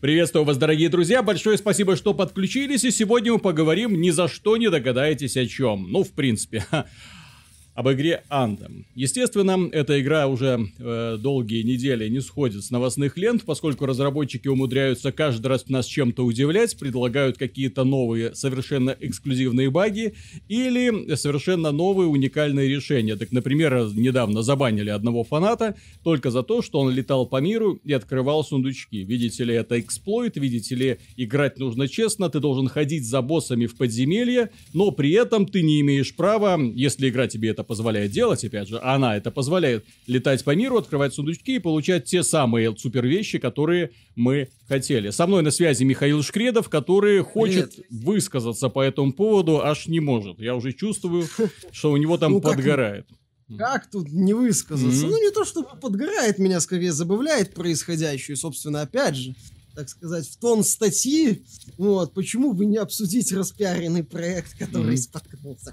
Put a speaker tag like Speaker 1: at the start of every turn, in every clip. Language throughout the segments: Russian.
Speaker 1: Приветствую вас, дорогие друзья, большое спасибо, что подключились, и сегодня мы поговорим ни за что не догадаетесь о чем. Ну, в принципе, об игре Anthem. Естественно, эта игра уже э, долгие недели не сходит с новостных лент, поскольку разработчики умудряются каждый раз нас чем-то удивлять, предлагают какие-то новые, совершенно эксклюзивные баги или совершенно новые уникальные решения. Так, например, недавно забанили одного фаната только за то, что он летал по миру и открывал сундучки. Видите ли, это эксплойт, видите ли, играть нужно честно, ты должен ходить за боссами в подземелье, но при этом ты не имеешь права, если игра тебе это позволяет делать, опять же, а она это позволяет летать по миру, открывать сундучки и получать те самые супер вещи, которые мы хотели. Со мной на связи Михаил Шкредов, который хочет Привет. высказаться по этому поводу, аж не может. Я уже чувствую, что у него там ну, подгорает.
Speaker 2: Как тут не высказаться? Mm-hmm. Ну, не то, чтобы подгорает, меня скорее забавляет происходящее. Собственно, опять же, так сказать, в тон статьи, вот, почему бы не обсудить распиаренный проект, который mm-hmm. споткнулся.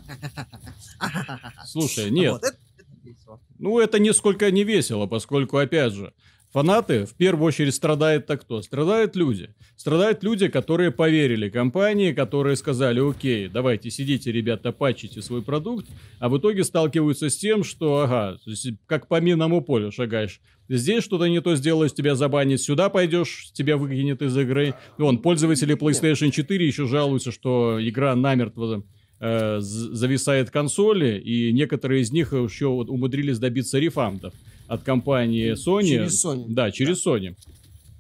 Speaker 1: Слушай, нет. Вот, это, это ну, это нисколько не весело, поскольку, опять же, Фанаты в первую очередь страдают так кто? Страдают люди. Страдают люди, которые поверили компании, которые сказали, окей, давайте сидите, ребята, пачите свой продукт, а в итоге сталкиваются с тем, что, ага, как по минному полю шагаешь. Здесь что-то не то сделаешь, тебя забанит, сюда пойдешь, тебя выкинет из игры. Вон, пользователи PlayStation 4 еще жалуются, что игра намертво э, зависает консоли, и некоторые из них еще умудрились добиться рефандов от компании Sony.
Speaker 2: Через Sony.
Speaker 1: Да, через да. Sony.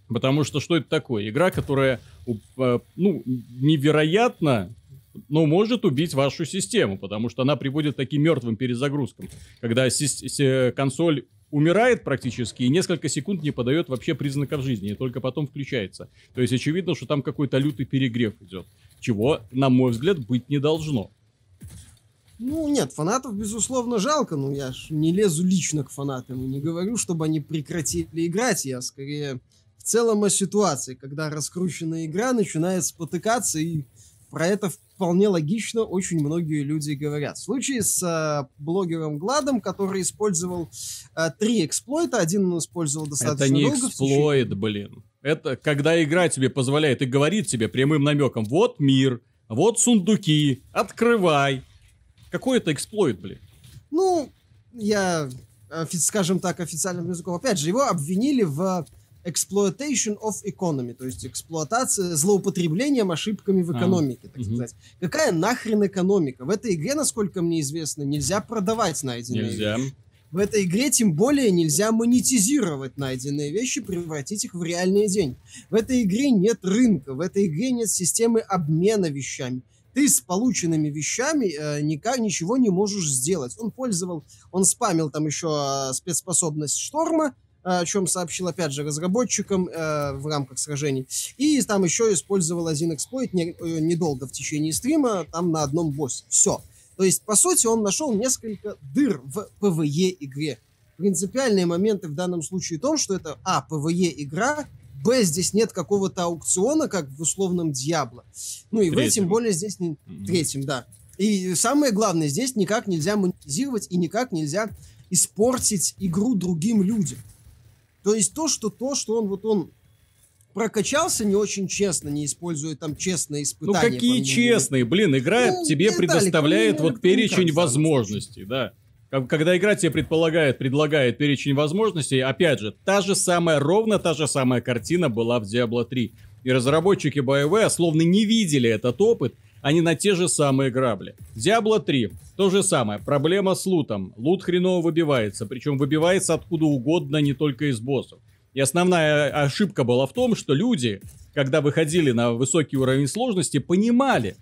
Speaker 1: Потому что что это такое? Игра, которая, э, ну, невероятно, но может убить вашу систему, потому что она приводит к таким мертвым перезагрузкам, когда консоль умирает практически и несколько секунд не подает вообще признаков жизни, и только потом включается. То есть очевидно, что там какой-то лютый перегрев идет, чего, на мой взгляд, быть не должно.
Speaker 2: Ну, нет, фанатов, безусловно, жалко, но я ж не лезу лично к фанатам и не говорю, чтобы они прекратили играть, я скорее в целом о ситуации, когда раскрученная игра начинает спотыкаться, и про это вполне логично очень многие люди говорят. В случае с э, блогером Гладом, который использовал э, три эксплойта, один он использовал достаточно
Speaker 1: долго.
Speaker 2: Это
Speaker 1: не эксплойт, течение... блин. Это когда игра тебе позволяет и говорит тебе прямым намеком, вот мир, вот сундуки, открывай, какой это эксплойт, блин?
Speaker 2: Ну, я, скажем так, официальным языком. Опять же, его обвинили в exploitation of economy, то есть эксплуатация, злоупотреблением ошибками в экономике, а, так сказать. Угу. Какая нахрен экономика? В этой игре, насколько мне известно, нельзя продавать найденные
Speaker 1: нельзя.
Speaker 2: вещи. В этой игре тем более нельзя монетизировать найденные вещи, превратить их в реальные деньги. В этой игре нет рынка, в этой игре нет системы обмена вещами ты с полученными вещами э, никак ничего не можешь сделать. Он пользовал, он спамил там еще э, спецспособность шторма, э, о чем сообщил, опять же, разработчикам э, в рамках сражений. И там еще использовал один эксплойт не, э, недолго в течение стрима, там на одном боссе. Все. То есть, по сути, он нашел несколько дыр в PvE игре. Принципиальные моменты в данном случае в том, что это, а, PvE игра, Б, здесь нет какого-то аукциона, как в условном Диабло. Ну и третьем. в тем более здесь не... Mm-hmm. Третьем, да. И самое главное, здесь никак нельзя монетизировать и никак нельзя испортить игру другим людям. То есть то, что то, что он вот он прокачался не очень честно, не используя там честные испытания.
Speaker 1: Ну какие честные, блин, игра ну, тебе предоставляет вот перечень возможностей, да. Когда игра тебе предполагает, предлагает перечень возможностей, опять же, та же самая, ровно та же самая картина была в Diablo 3. И разработчики BioWare словно не видели этот опыт, они на те же самые грабли. Diablo 3. То же самое. Проблема с лутом. Лут хреново выбивается. Причем выбивается откуда угодно, не только из боссов. И основная ошибка была в том, что люди, когда выходили на высокий уровень сложности, понимали,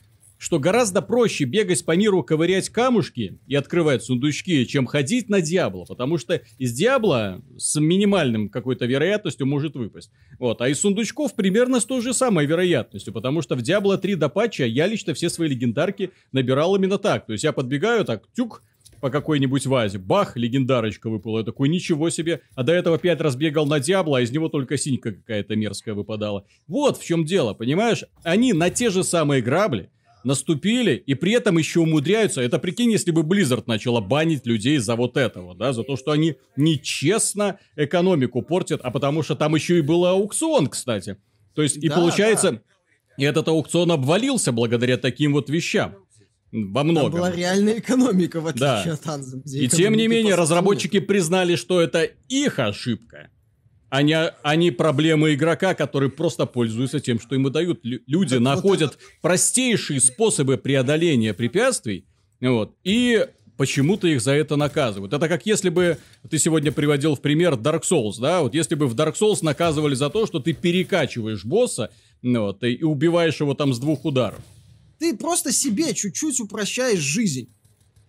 Speaker 1: что гораздо проще бегать по миру, ковырять камушки и открывать сундучки, чем ходить на Диабло, потому что из Диабло с минимальным какой-то вероятностью может выпасть. Вот, а из сундучков примерно с той же самой вероятностью, потому что в Диабло 3 до патча я лично все свои легендарки набирал именно так. То есть я подбегаю так, тюк, по какой-нибудь вазе. Бах, легендарочка выпала. Я такой, ничего себе. А до этого пять раз бегал на Диабло, а из него только синька какая-то мерзкая выпадала. Вот в чем дело, понимаешь? Они на те же самые грабли, наступили и при этом еще умудряются. Это прикинь, если бы Blizzard начала банить людей за вот этого, да, за то, что они нечестно экономику портят, а потому что там еще и был аукцион, кстати. То есть, и
Speaker 2: Да,
Speaker 1: получается, этот аукцион обвалился благодаря таким вот вещам. Во
Speaker 2: Там
Speaker 1: многом.
Speaker 2: была реальная экономика, в отличие
Speaker 1: Да.
Speaker 2: от где
Speaker 1: И тем не менее, разработчики признали, что это их ошибка, а не, а проблемы игрока, который просто пользуется тем, что ему дают. Лю- Люди находят простейшие способы преодоления препятствий, вот, и почему-то их за это наказывают. Это как если бы ты сегодня приводил в пример Dark Souls, да, вот если бы в Dark Souls наказывали за то, что ты перекачиваешь босса, ну, вот, и убиваешь его там с двух ударов.
Speaker 2: Ты просто себе чуть-чуть упрощаешь жизнь.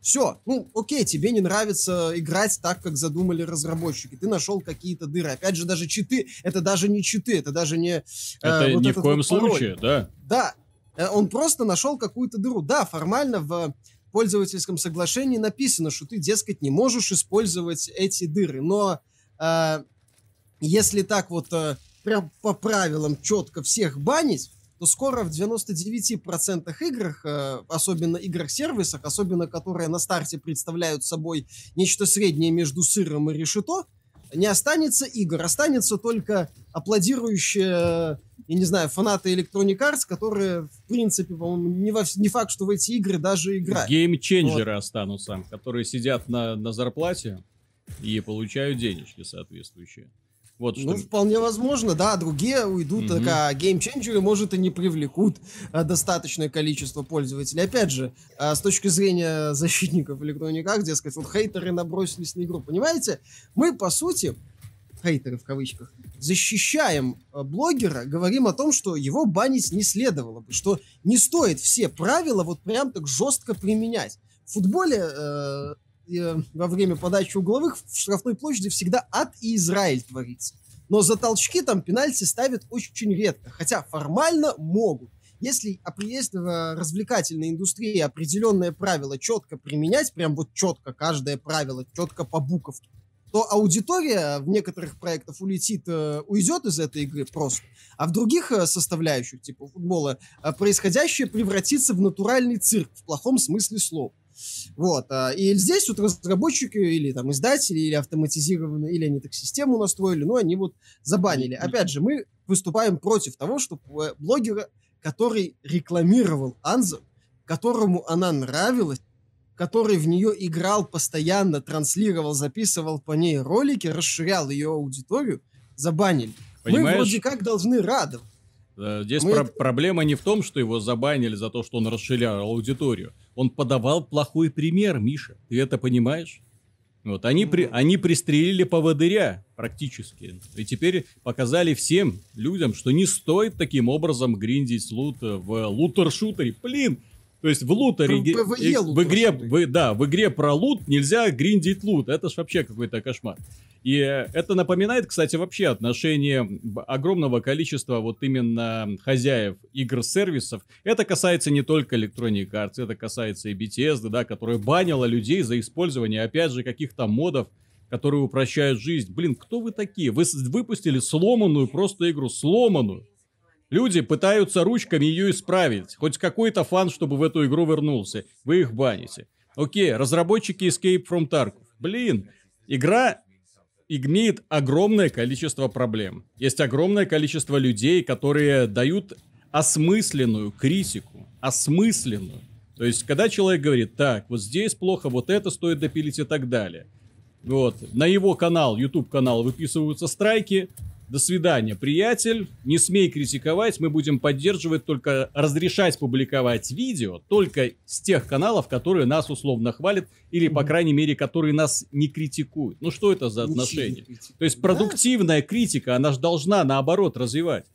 Speaker 2: Все, ну окей, тебе не нравится играть так, как задумали разработчики. Ты нашел какие-то дыры. Опять же, даже читы, это даже не читы, это даже не... э,
Speaker 1: Это
Speaker 2: вот
Speaker 1: ни в коем
Speaker 2: вот пароль.
Speaker 1: случае, да.
Speaker 2: Да, э, он просто нашел какую-то дыру. Да, формально в пользовательском соглашении написано, что ты, дескать, не можешь использовать эти дыры. Но э, если так вот э, прям по правилам четко всех банить, то скоро в 99% играх, э, особенно играх-сервисах, особенно которые на старте представляют собой нечто среднее между сыром и решето, не останется игр, останется только аплодирующие, э, я не знаю, фанаты Electronic Arts, которые, в принципе, по-моему, не, во не факт, что в эти игры даже играют.
Speaker 1: Геймченджеры останутся, которые сидят на, на зарплате и получают денежки соответствующие. Вот что.
Speaker 2: Ну, вполне возможно, да, другие уйдут, так, а геймченджеры, может, и не привлекут а, достаточное количество пользователей. Опять же, а, с точки зрения защитников Electronic Arts, дескать, вот хейтеры набросились на игру. Понимаете, мы, по сути, хейтеры в кавычках, защищаем а, блогера, говорим о том, что его банить не следовало бы, что не стоит все правила вот прям так жестко применять. В футболе э, во время подачи угловых в штрафной площади всегда ад и Израиль творится. Но за толчки там пенальти ставят очень редко, хотя формально могут. Если, если в развлекательной индустрии определенное правило четко применять, прям вот четко каждое правило, четко по буковке, то аудитория в некоторых проектах улетит, э, уйдет из этой игры просто, а в других э, составляющих, типа футбола, э, происходящее превратится в натуральный цирк, в плохом смысле слова. Вот. а, И здесь вот разработчики или там издатели, или автоматизированные, или они так систему настроили, ну, они вот забанили. Опять же, мы выступаем против того, что э, блогера, который рекламировал Анзу, которому она нравилась, который в нее играл постоянно, транслировал, записывал по ней ролики, расширял ее аудиторию, забанили. Мы
Speaker 1: Понимаешь?
Speaker 2: вроде как должны радоваться.
Speaker 1: Э, Здесь
Speaker 2: Мы
Speaker 1: про- проблема не в том, что его забанили за то, что он расширял аудиторию. Он подавал плохой пример, Миша. Ты это понимаешь? Вот, они, при, они пристрелили поводыря практически. И теперь показали всем людям, что не стоит таким образом гриндить лут в лутер-шутере. Блин! То есть в лутере,
Speaker 2: В
Speaker 1: э, в игре, в- да, в игре про лут нельзя гриндить лут. Это ж вообще какой-то кошмар. И это напоминает, кстати, вообще отношение огромного количества вот именно хозяев игр-сервисов. Это касается не только Electronic Arts, это касается и Bethesda, да, которая банила людей за использование, опять же, каких-то модов, которые упрощают жизнь. Блин, кто вы такие? Вы выпустили сломанную просто игру, сломанную. Люди пытаются ручками ее исправить. Хоть какой-то фан, чтобы в эту игру вернулся. Вы их баните. Окей, разработчики Escape from Tarkov. Блин, игра имеет огромное количество проблем. Есть огромное количество людей, которые дают осмысленную критику. Осмысленную. То есть, когда человек говорит, так, вот здесь плохо, вот это стоит допилить и так далее. Вот. На его канал, YouTube канал выписываются страйки. До свидания, приятель. Не смей критиковать. Мы будем поддерживать только разрешать публиковать видео только с тех каналов, которые нас условно хвалят или, по крайней мере, которые нас не критикуют. Ну что это за отношения?
Speaker 2: критикуют.
Speaker 1: То есть продуктивная критика, она же должна наоборот развивать.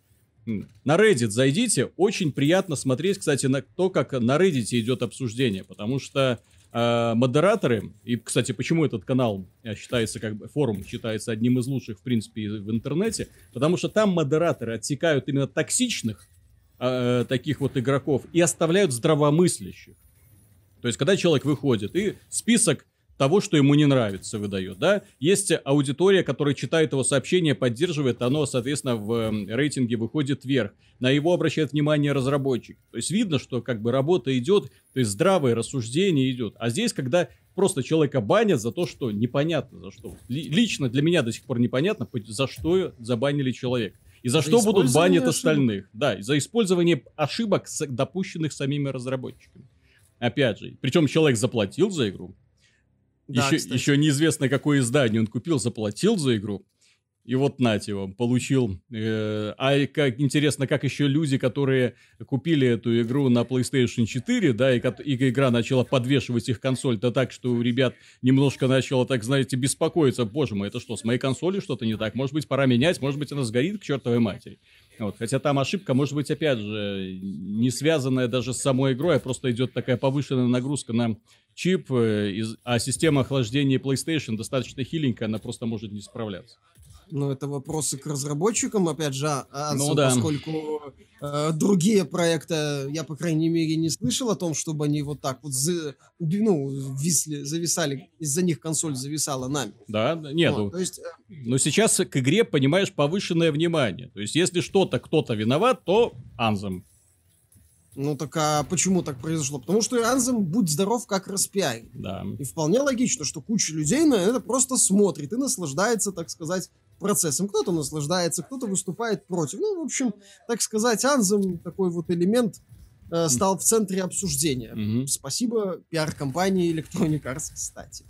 Speaker 1: На Reddit зайдите, очень приятно смотреть, кстати, на то, как на Reddit идет обсуждение, потому что э, модераторы, и, кстати, почему этот канал э, считается, как бы, форум считается одним из лучших, в принципе, в интернете, потому что там модераторы отсекают именно токсичных э, таких вот игроков и оставляют здравомыслящих. То есть, когда человек выходит и список того, что ему не нравится, выдает, да, есть аудитория, которая читает его сообщение, поддерживает, оно, соответственно, в э, рейтинге выходит вверх. На его обращает внимание разработчик. То есть видно, что как бы работа идет, то есть здравое рассуждение идет. А здесь, когда просто человека банят за то, что непонятно за что. Ли- лично для меня до сих пор непонятно, по- за что забанили человека. И за, за что будут банить ошибок. остальных? Да, за использование ошибок, допущенных самими разработчиками. Опять же, причем человек заплатил за игру. Да, еще, еще неизвестно, какое издание он купил, заплатил за игру. И вот нате вам, получил. Э, а как интересно, как еще люди, которые купили эту игру на PlayStation 4, да, и, и игра начала подвешивать их консоль-то так, что у ребят немножко начало, так знаете, беспокоиться. Боже мой, это что, с моей консолью что-то не так? Может быть, пора менять, может быть, она сгорит к чертовой матери. Вот. Хотя там ошибка, может быть, опять же, не связанная даже с самой игрой, а просто идет такая повышенная нагрузка на чип, э, а система охлаждения PlayStation достаточно хиленькая, она просто может не справляться.
Speaker 2: Ну, это вопросы к разработчикам, опять же, а, а ну, да. поскольку э, другие проекты, я, по крайней мере, не слышал о том, чтобы они вот так вот за, ну, висли, зависали, из-за них консоль зависала нами.
Speaker 1: Да, нет, вот, ну, то есть... Э, но сейчас к игре, понимаешь, повышенное внимание. То есть, если что-то кто-то виноват, то Анзем.
Speaker 2: Ну так а почему так произошло? Потому что Ранзем, будь здоров, как распиарен.
Speaker 1: Да.
Speaker 2: И вполне логично, что куча людей на это просто смотрит и наслаждается, так сказать, процессом. Кто-то наслаждается, кто-то выступает против. Ну, в общем, так сказать, Анзем такой вот элемент э, стал в центре обсуждения. Mm-hmm. Спасибо пиар-компании Electronic Arts, кстати.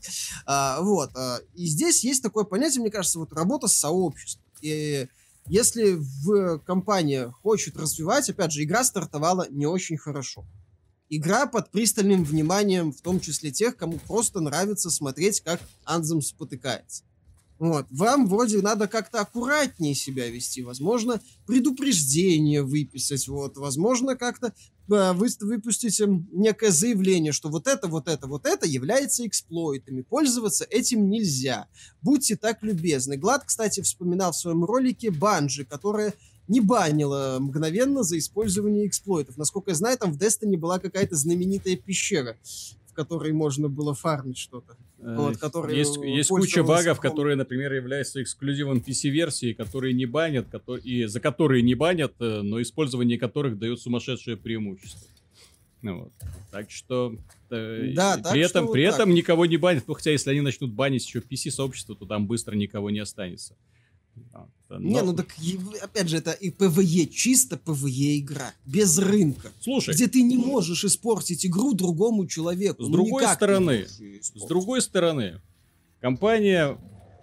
Speaker 2: А, вот. А, и здесь есть такое понятие, мне кажется, вот работа с сообществом. И если в компания хочет развивать, опять же, игра стартовала не очень хорошо. Игра под пристальным вниманием, в том числе тех, кому просто нравится смотреть, как Анзем спотыкается. Вот. Вам вроде надо как-то аккуратнее себя вести. Возможно, предупреждение выписать. Вот. Возможно, как-то э, вы, выпустить некое заявление, что вот это, вот это, вот это является эксплойтами. Пользоваться этим нельзя. Будьте так любезны. Глад, кстати, вспоминал в своем ролике Банжи, которая не банила мгновенно за использование эксплойтов. Насколько я знаю, там в Destiny была какая-то знаменитая пещера, в которой можно было фармить что-то.
Speaker 1: Вот, э, которые есть есть куча багов, которые, например, являются эксклюзивом PC-версии, которые не банят, которые, и за которые не банят, э, но использование которых дает сумасшедшее преимущество. Ну, вот. Так что э, да, при так этом, что при вот этом так. никого не банят. Ну, хотя если они начнут банить еще PC-сообщество, то там быстро никого не останется.
Speaker 2: Но... Не, ну так, опять же, это и PvE, чисто PvE игра, без рынка.
Speaker 1: Слушай.
Speaker 2: Где ты не можешь испортить игру другому человеку.
Speaker 1: С ну, другой стороны, с другой стороны, компания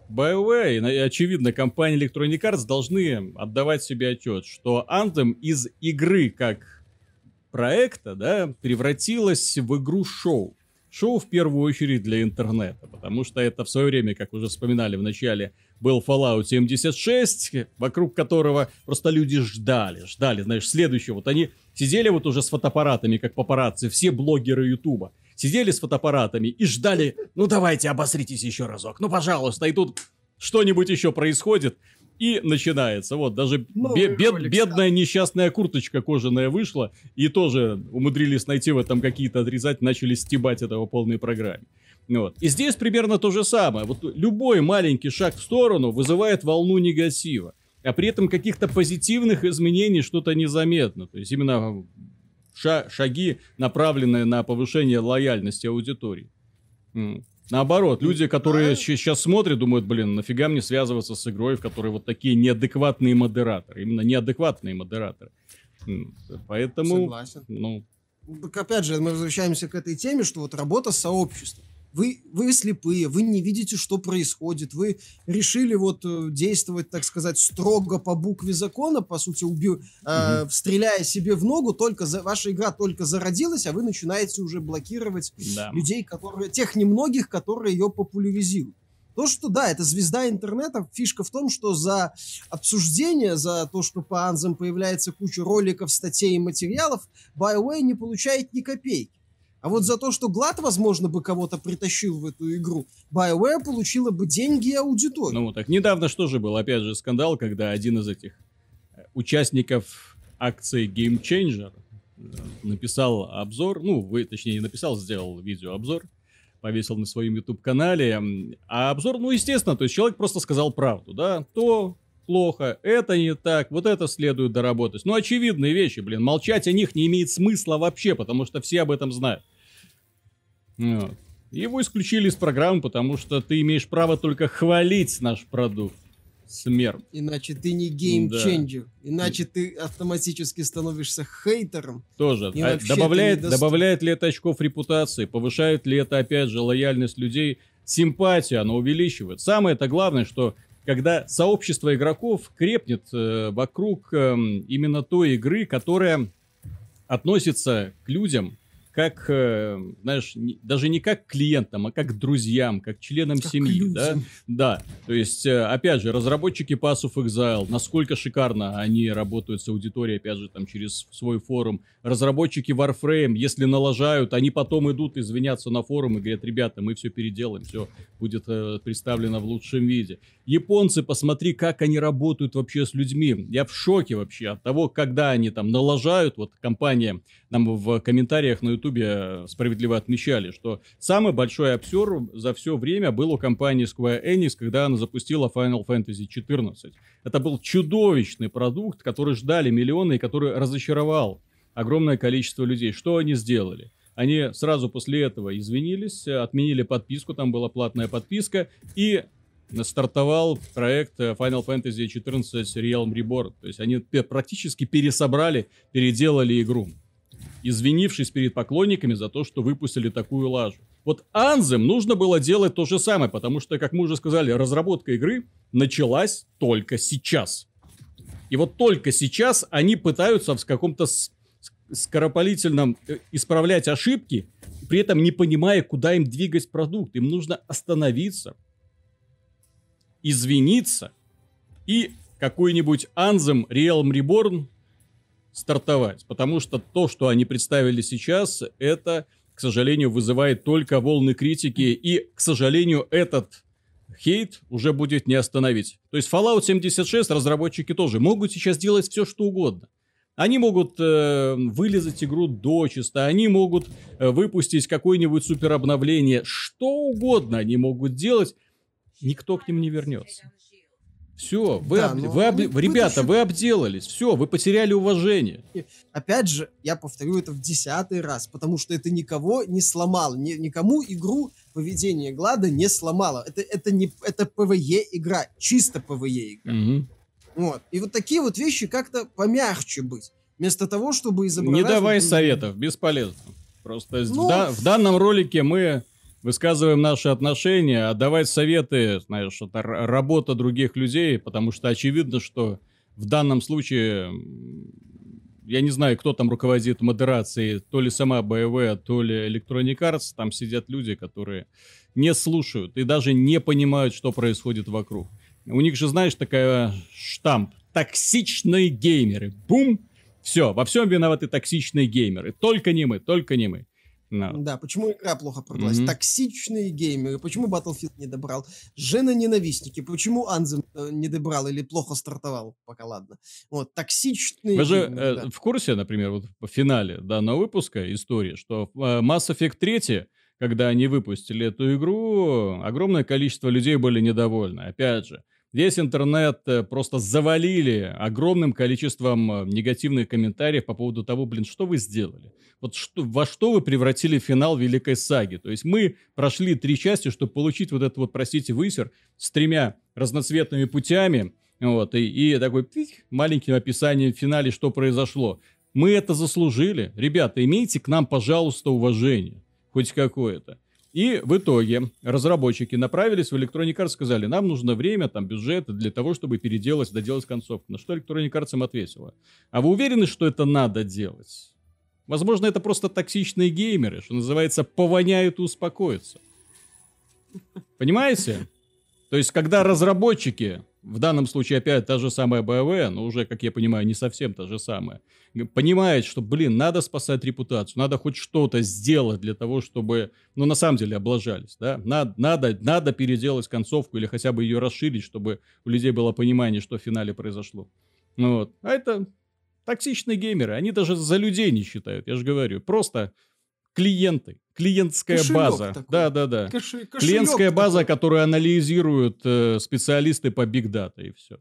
Speaker 1: BioWare и, очевидно, компания Electronic Arts должны отдавать себе отчет, что Anthem из игры как проекта, да, превратилась в игру-шоу. Шоу в первую очередь для интернета, потому что это в свое время, как уже вспоминали в начале, был Fallout 76, вокруг которого просто люди ждали, ждали, знаешь, следующего. Вот они сидели вот уже с фотоаппаратами, как папарацци, все блогеры Ютуба. Сидели с фотоаппаратами и ждали, ну давайте, обосритесь еще разок, ну пожалуйста, и тут что-нибудь еще происходит, и начинается. Вот, даже бе- бед- ролик, бедная несчастная курточка кожаная вышла, и тоже умудрились найти в этом какие-то отрезать, начали стебать этого полной программе. Вот. И здесь примерно то же самое. Вот любой маленький шаг в сторону вызывает волну негатива, а при этом каких-то позитивных изменений что-то незаметно. То есть именно ша- шаги, направленные на повышение лояльности аудитории. Наоборот, люди, которые сейчас смотрят, думают, блин, нафига мне связываться с игрой, в которой вот такие неадекватные модераторы. Именно неадекватные модераторы. Поэтому... Согласен. Ну...
Speaker 2: Так опять же, мы возвращаемся к этой теме, что вот работа с сообществом. Вы, вы слепые, вы не видите, что происходит, вы решили вот э, действовать, так сказать, строго по букве закона, по сути, убью, э, угу. стреляя себе в ногу, только за, ваша игра только зародилась, а вы начинаете уже блокировать да. людей, которые, тех немногих, которые ее популяризируют. То, что да, это звезда интернета, фишка в том, что за обсуждение, за то, что по Анзам появляется куча роликов, статей и материалов, BioWare не получает ни копейки. А вот за то, что Глад, возможно, бы кого-то притащил в эту игру, BioWare получила бы деньги и аудиторию.
Speaker 1: Ну, так недавно что же был? Опять же, скандал, когда один из этих э, участников акции Game Changer э, написал обзор, ну, вы, точнее, не написал, сделал видеообзор, повесил на своем YouTube-канале. А обзор, ну, естественно, то есть человек просто сказал правду, да, то плохо, это не так, вот это следует доработать. Ну, очевидные вещи, блин, молчать о них не имеет смысла вообще, потому что все об этом знают. Вот. Его исключили из программы, потому что ты имеешь право только хвалить наш продукт. смерть.
Speaker 2: Иначе ты не геймченджер. Да. Иначе ты автоматически становишься хейтером.
Speaker 1: Тоже. А добавляет, добавляет ли это очков репутации? Повышает ли это, опять же, лояльность людей? Симпатию оно увеличивает. Самое это главное, что когда сообщество игроков крепнет э, вокруг э, именно той игры, которая относится к людям, как, э, знаешь, даже не как клиентам, а как друзьям, как членам как семьи, да? Да. То есть, э, опять же, разработчики Pass of Exile, насколько шикарно они работают с аудиторией, опять же, там, через свой форум. Разработчики Warframe, если налажают, они потом идут извиняться на форум и говорят, ребята, мы все переделаем, все будет э, представлено в лучшем виде. Японцы, посмотри, как они работают вообще с людьми. Я в шоке вообще от того, когда они там налажают, вот компания нам в комментариях на YouTube Ютубе справедливо отмечали, что самый большой обсер за все время был у компании Square Enix, когда она запустила Final Fantasy XIV. Это был чудовищный продукт, который ждали миллионы и который разочаровал огромное количество людей. Что они сделали? Они сразу после этого извинились, отменили подписку, там была платная подписка, и стартовал проект Final Fantasy XIV Realm Reborn. То есть они практически пересобрали, переделали игру извинившись перед поклонниками за то, что выпустили такую лажу. Вот Анзем нужно было делать то же самое, потому что, как мы уже сказали, разработка игры началась только сейчас. И вот только сейчас они пытаются в каком-то скоропалительном э, исправлять ошибки, при этом не понимая, куда им двигать продукт. Им нужно остановиться, извиниться и какой-нибудь Anthem Realm Reborn стартовать. Потому что то, что они представили сейчас, это, к сожалению, вызывает только волны критики. И, к сожалению, этот хейт уже будет не остановить. То есть Fallout 76 разработчики тоже могут сейчас делать все, что угодно. Они могут э, вылезать игру до чисто, они могут э, выпустить какое-нибудь супер обновление, что угодно они могут делать, никто к ним не вернется. Все, вы, да, об... вы, об... вы ребята, вы обделались, все, вы потеряли уважение.
Speaker 2: Опять же, я повторю это в десятый раз, потому что это никого не сломало, ни, никому игру поведение Глада не сломало. Это, это не это PvE игра, чисто PvE игра. Угу. Вот. И вот такие вот вещи как-то помягче быть. Вместо того, чтобы изображать...
Speaker 1: Не давай советов, бесполезно. Просто ну... в, да, в данном ролике мы высказываем наши отношения, а давать советы, знаешь, это работа других людей, потому что очевидно, что в данном случае, я не знаю, кто там руководит модерацией, то ли сама BioWare, то ли Electronic Arts, там сидят люди, которые не слушают и даже не понимают, что происходит вокруг. У них же, знаешь, такая штамп. Токсичные геймеры. Бум! Все, во всем виноваты токсичные геймеры. Только не мы, только не мы.
Speaker 2: No. Да, почему игра плохо продалась? Mm-hmm. Токсичные геймеры, почему Battlefield не добрал? Жена-ненавистники, почему Анзем э, не добрал или плохо стартовал? Пока ладно. Вот, токсичные
Speaker 1: Вы же геймеры, э, да. в курсе, например, вот в финале данного выпуска истории, что э, Mass Effect 3, когда они выпустили эту игру, огромное количество людей были недовольны. Опять же, Весь интернет э, просто завалили огромным количеством э, негативных комментариев по поводу того, блин, что вы сделали? Вот что, во что вы превратили финал Великой Саги? То есть мы прошли три части, чтобы получить вот этот вот, простите, высер с тремя разноцветными путями, вот, и, и такой маленьким описанием в финале, что произошло. Мы это заслужили. Ребята, имейте к нам, пожалуйста, уважение. Хоть какое-то. И в итоге разработчики направились в Electronic Arts, сказали, нам нужно время, там, бюджет для того, чтобы переделать, доделать концовку. На что Electronic Arts им ответила. А вы уверены, что это надо делать? Возможно, это просто токсичные геймеры, что называется, повоняют и успокоятся. Понимаете? То есть, когда разработчики в данном случае опять та же самая БВ, но уже, как я понимаю, не совсем та же самая, понимает, что, блин, надо спасать репутацию, надо хоть что-то сделать для того, чтобы, ну, на самом деле, облажались, да, надо, надо, надо переделать концовку или хотя бы ее расширить, чтобы у людей было понимание, что в финале произошло. Ну, вот. А это токсичные геймеры, они даже за людей не считают, я же говорю, просто клиенты, клиентская кошелек база. Такой. Да, да, да. Кошелек Клиентская база, такой. которую анализируют э, специалисты по биг дата и все.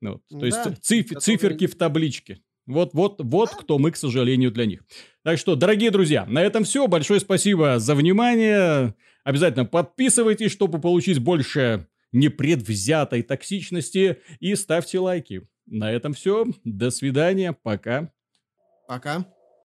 Speaker 1: Ну вот. То да, есть циф, который... циферки в табличке. Вот, вот, вот да. кто мы, к сожалению, для них. Так что, дорогие друзья, на этом все. Большое спасибо за внимание. Обязательно подписывайтесь, чтобы получить больше непредвзятой токсичности и ставьте лайки. На этом все. До свидания. Пока.
Speaker 2: Пока.